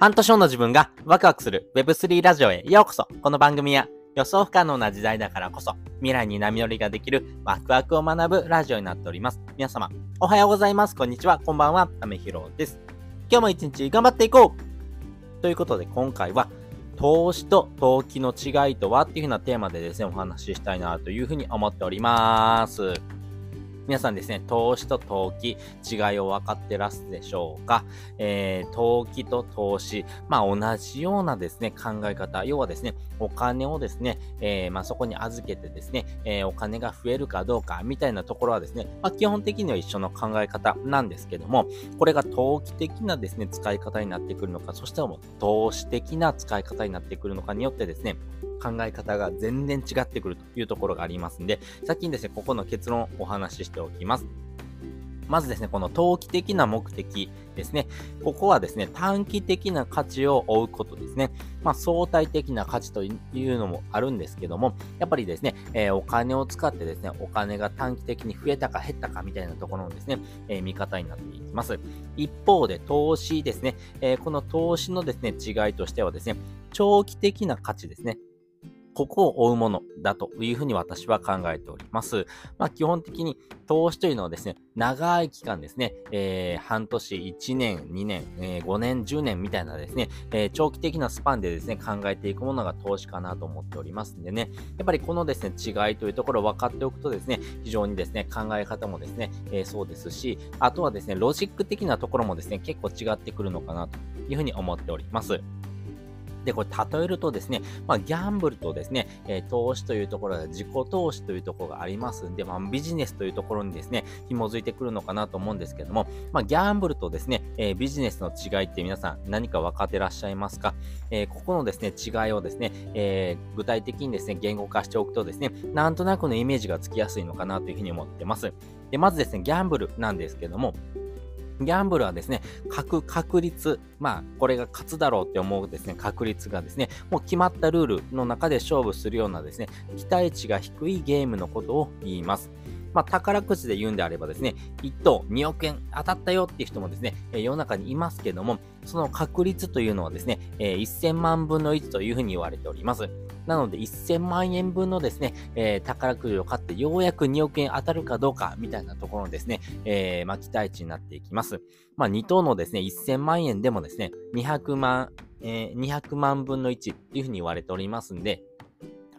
半年後の自分がワクワクする Web3 ラジオへようこそこの番組は予想不可能な時代だからこそ未来に波乗りができるワクワクを学ぶラジオになっております。皆様、おはようございます。こんにちは。こんばんは。ためひろです。今日も一日頑張っていこうということで今回は投資と投機の違いとは？っていうふうなテーマでですね、お話ししたいなというふうに思っております。皆さんですね、投資と投機、違いを分かってらすでしょうか？えー、投機と投資、まあ同じようなですね、考え方、要はですね、お金をですね、えー、まあそこに預けてですね、えー、お金が増えるかどうかみたいなところはですね、まあ基本的には一緒の考え方なんですけども、これが投機的なですね、使い方になってくるのか、そしても投資的な使い方になってくるのかによってですね、考え方が全然違ってくるというところがありますんで、先にですね、ここの結論をお話ししておきます。まずですね、この投機的な目的ですね。ここはですね、短期的な価値を追うことですね。まあ、相対的な価値というのもあるんですけども、やっぱりですね、えー、お金を使ってですね、お金が短期的に増えたか減ったかみたいなところのですね、えー、見方になっていきます。一方で、投資ですね、えー、この投資のですね、違いとしてはですね、長期的な価値ですね。ここを追うものだというふうに私は考えております。まあ、基本的に投資というのはですね、長い期間ですね、えー、半年、1年、2年、えー、5年、10年みたいなですね、えー、長期的なスパンでですね、考えていくものが投資かなと思っておりますんでね、やっぱりこのですね、違いというところを分かっておくとですね、非常にですね、考え方もですね、えそうですし、あとはですね、ロジック的なところもですね、結構違ってくるのかなというふうに思っております。で、これ例えるとですね、まあ、ギャンブルとですね、えー、投資というところで自己投資というところがありますんで、まあ、ビジネスというところにですね、紐づいてくるのかなと思うんですけども、まあ、ギャンブルとですね、えー、ビジネスの違いって皆さん何か分かってらっしゃいますか、えー、ここのですね、違いをですね、え具体的にですね、言語化しておくとですね、なんとなくのイメージがつきやすいのかなというふうに思ってます。で、まずですね、ギャンブルなんですけども、ギャンブルはですね、各確率、まあ、これが勝つだろうって思うですね、確率がですね、もう決まったルールの中で勝負するようなですね、期待値が低いゲームのことを言います。まあ、宝くじで言うんであればですね、1等2億円当たったよっていう人もですね、世の中にいますけども、その確率というのはですね、え1000万分の1というふうに言われております。なので、1000万円分のですね、えー、宝くじを買ってようやく2億円当たるかどうかみたいなところのですね、えー、まあ、期待値になっていきます。まあ、2等のですね、1000万円でもですね、200万、えー、200万分の1っていうふうに言われておりますんで、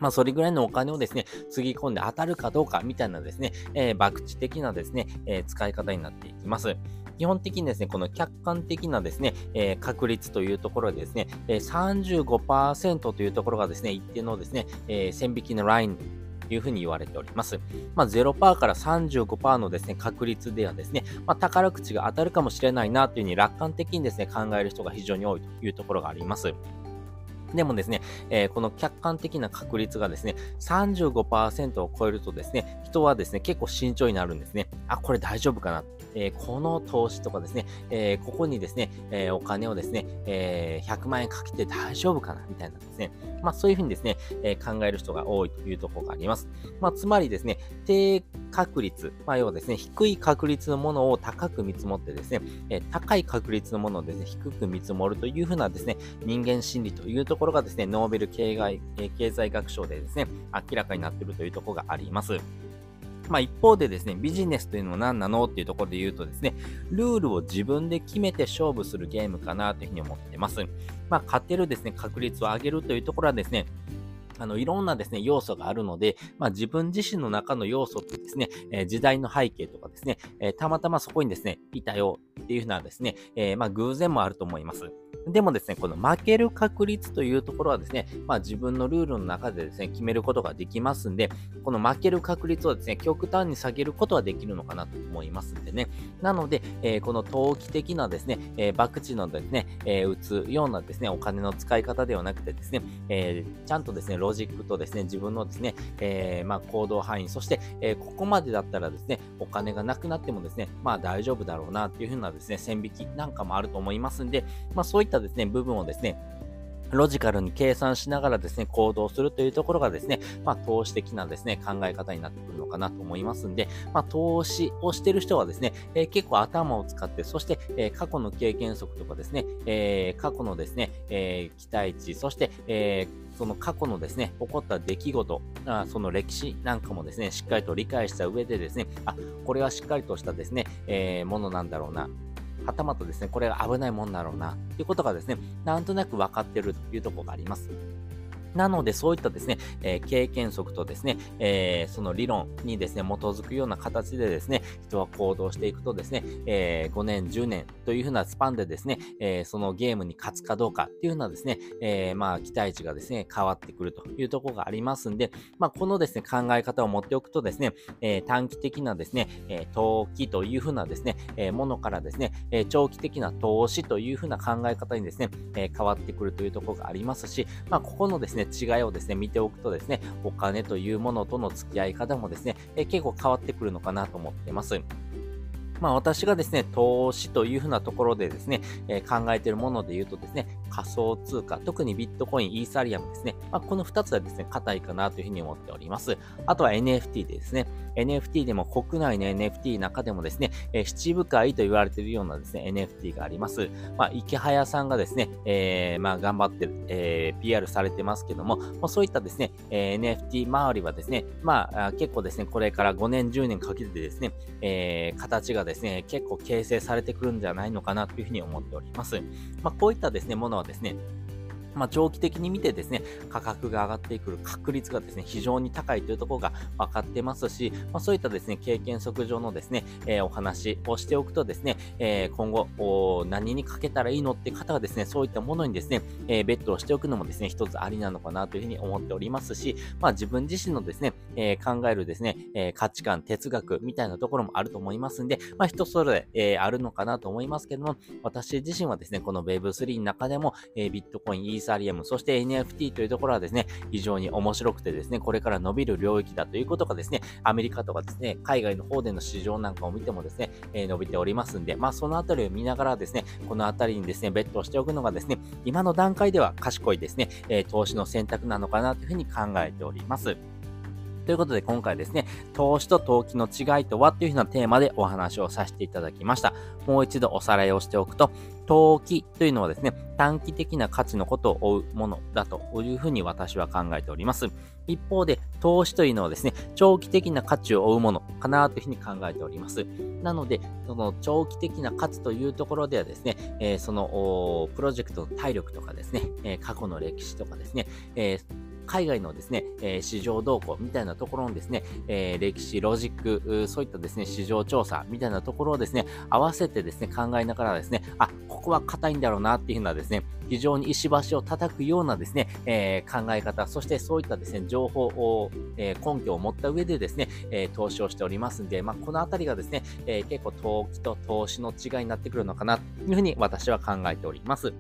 まあ、それぐらいのお金をですね、つぎ込んで当たるかどうかみたいなですね、えー、博打的なですね、えー、使い方になっていきます。基本的にですね、この客観的なですね、えー、確率というところでですね、え、35%というところがですね、一定のですね、え、線引きのラインというふうに言われております。まあ、0%から35%のですね、確率ではですね、まあ、宝くじが当たるかもしれないなというふうに楽観的にですね、考える人が非常に多いというところがあります。でもですね、えー、この客観的な確率がですね、35%を超えるとですね、人はですね、結構慎重になるんですね。あ、これ大丈夫かな？えー、この投資とかですね、えー、ここにですね、えお金をですね、え100万円かけて大丈夫かな？みたいなですね。まあそういうふうにですね、え考える人が多いというところがあります。まあつまりですね、低確率、まあ要はですね、低い確率のものを高く見積もってですね、え高い確率のものをですね、低く見積もるというふうなですね、人間心理というところころがですね、ノーベル経済経済学賞でですね、明らかになっているというところがあります。まあ一方でですね、ビジネスというのは何なのっていうところで言うとですね、ルールを自分で決めて勝負するゲームかなというふうに思ってます。まあ勝てるですね、確率を上げるというところはですね、あの、いろんなですね、要素があるので、まあ、自分自身の中の要素ってですね、えー、時代の背景とかですね、えー、たまたまそこにですね、いたよっていうふうなですね、えー、まあ、偶然もあると思います。でもですね、この負ける確率というところはですね、まあ自分のルールの中でですね、決めることができますんで、この負ける確率をですね、極端に下げることはできるのかなと思いますんでね。なので、えー、この投機的なですね、えー、博打のですね、えー、打つようなですね、お金の使い方ではなくてですね、えー、ちゃんとですね、ロジックとですね、自分のですね、えー、まあ行動範囲、そして、えー、ここまでだったらですね、お金がなくなってもですね、まあ大丈夫だろうなっていうふうなですね、線引きなんかもあると思いますんで、まあそういったたですね、部分をですね、ロジカルに計算しながらですね、行動するというところがですね、まあ、投資的なですね、考え方になってくるのかなと思いますんで、まあ、投資をしてる人はですね、えー、結構頭を使って、そして、えー、過去の経験則とかですね、えー、過去のですね、え期待値、そして、えその過去のですね、起こった出来事、あその歴史なんかもですね、しっかりと理解した上でですね、あ、これはしっかりとしたですね、えものなんだろうな。はたまたですね、これが危ないもんだろうな、ということがですね、なんとなく分かってるというところがあります。なので、そういったですね、えー、経験則とですね、えー、その理論にですね、基づくような形でですね、人は行動していくとですね、えー、5年、10年というふうなスパンでですね、えそのゲームに勝つかどうかっていうようなですね、えまあ、期待値がですね、変わってくるというところがありますんで、まあ、このですね、考え方を持っておくとですね、え短期的なですね、え投機というふうなですね、えものからですね、え長期的な投資というふうな考え方にですね、え変わってくるというところがありますし、まあ、ここのですね、ね、違いをですね、見ておくとですね、お金というものとの付き合い方もですね、え結構変わってくるのかなと思ってます。まあ私がですね、投資というふうなところでですね、えー、考えているもので言うとですね、仮想通貨、特にビットコイン、イーサリアムですね、まあこの2つはですね、硬いかなというふうに思っております。あとは NFT でですね、NFT でも国内の NFT の中でもですね、えー、七部会と言われているようなですね、NFT があります。まあ池早さんがですね、えー、まあ頑張って、え、PR されてますけども、まあ、そういったですね、え、NFT 周りはですね、まあ結構ですね、これから5年、10年かけてですね、え、形がですね、ですね結構形成されてくるんじゃないのかなというふうに思っております。まあこういったですね、ものはですね、まあ、長期的に見てですね、価格が上がってくる確率がですね、非常に高いというところが分かってますし、まあ、そういったですね、経験則上のですね、えー、お話をしておくとですね、えー、今後、何にかけたらいいのって方はですね、そういったものにですね、えー、ベットをしておくのもですね、一つありなのかなというふうに思っておりますし、まあ、自分自身のですね、え考えるですね、え価値観、哲学みたいなところもあると思いますんで、まあ、人それぞれ、えあるのかなと思いますけども、私自身はですね、この Web3 の中でも、えビットコイン、ーサリアム、そして NFT というところはですね、非常に面白くてですね、これから伸びる領域だということがですね、アメリカとかですね、海外の方での市場なんかを見てもですね、えー、伸びておりますんで、まあそのあたりを見ながらですね、このあたりにですね、ベットをしておくのがですね、今の段階では賢いですね、えー、投資の選択なのかなというふうに考えております。ということで今回ですね、投資と投機の違いとはっていうふうなテーマでお話をさせていただきました。もう一度おさらいをしておくと、投機というのはですね、短期的な価値のことを追うものだというふうに私は考えております。一方で、投資というのはですね、長期的な価値を追うものかなというふうに考えております。なので、その長期的な価値というところではですね、えー、そのプロジェクトの体力とかですね、えー、過去の歴史とかですね、えー海外のですね、え、市場動向みたいなところのですね、え、歴史、ロジック、そういったですね、市場調査みたいなところをですね、合わせてですね、考えながらですね、あ、ここは硬いんだろうなっていうふうなですね、非常に石橋を叩くようなですね、えー、考え方、そしてそういったですね、情報を、えー、根拠を持った上でですね、えー、投資をしておりますんで、まあ、このあたりがですね、え結構投機と投資の違いになってくるのかなというふうに私は考えております。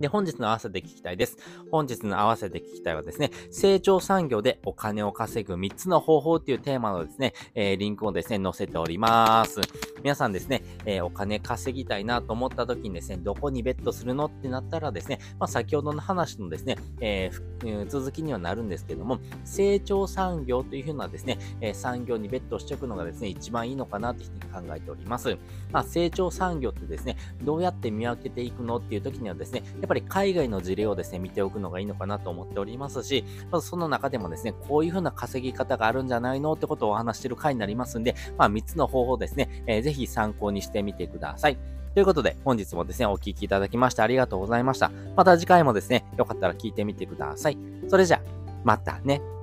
で、本日の合わせて聞きたいです。本日の合わせて聞きたいはですね、成長産業でお金を稼ぐ3つの方法っていうテーマのですね、えー、リンクをですね、載せております。皆さんですね、えー、お金稼ぎたいなと思った時にですね、どこにベットするのってなったらですね、まあ、先ほどの話のですね、えー、続きにはなるんですけども、成長産業というふうなですね、え産業にベットしておくのがですね、一番いいのかなというふうに考えております。まあ、成長産業ってですね、どうやって見分けていくのっていう時にはですね、っぱり海外の事例をですね、見ておくのがいいのかなと思っておりますし、まずその中でもですね、こういう風な稼ぎ方があるんじゃないのってことをお話してる回になりますんで、まあ3つの方法ですね、えー、ぜひ参考にしてみてください。ということで、本日もですね、お聴きいただきましてありがとうございました。また次回もですね、よかったら聞いてみてください。それじゃ、またね。